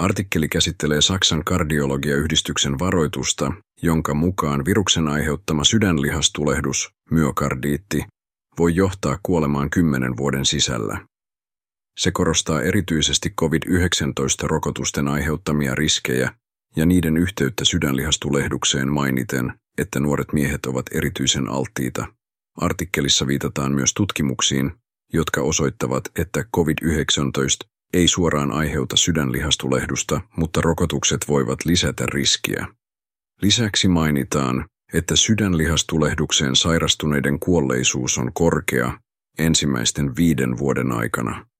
Artikkeli käsittelee Saksan kardiologiayhdistyksen varoitusta, jonka mukaan viruksen aiheuttama sydänlihastulehdus, myokardiitti, voi johtaa kuolemaan kymmenen vuoden sisällä. Se korostaa erityisesti COVID-19-rokotusten aiheuttamia riskejä ja niiden yhteyttä sydänlihastulehdukseen mainiten, että nuoret miehet ovat erityisen alttiita. Artikkelissa viitataan myös tutkimuksiin, jotka osoittavat, että COVID-19 ei suoraan aiheuta sydänlihastulehdusta, mutta rokotukset voivat lisätä riskiä. Lisäksi mainitaan, että sydänlihastulehdukseen sairastuneiden kuolleisuus on korkea ensimmäisten viiden vuoden aikana.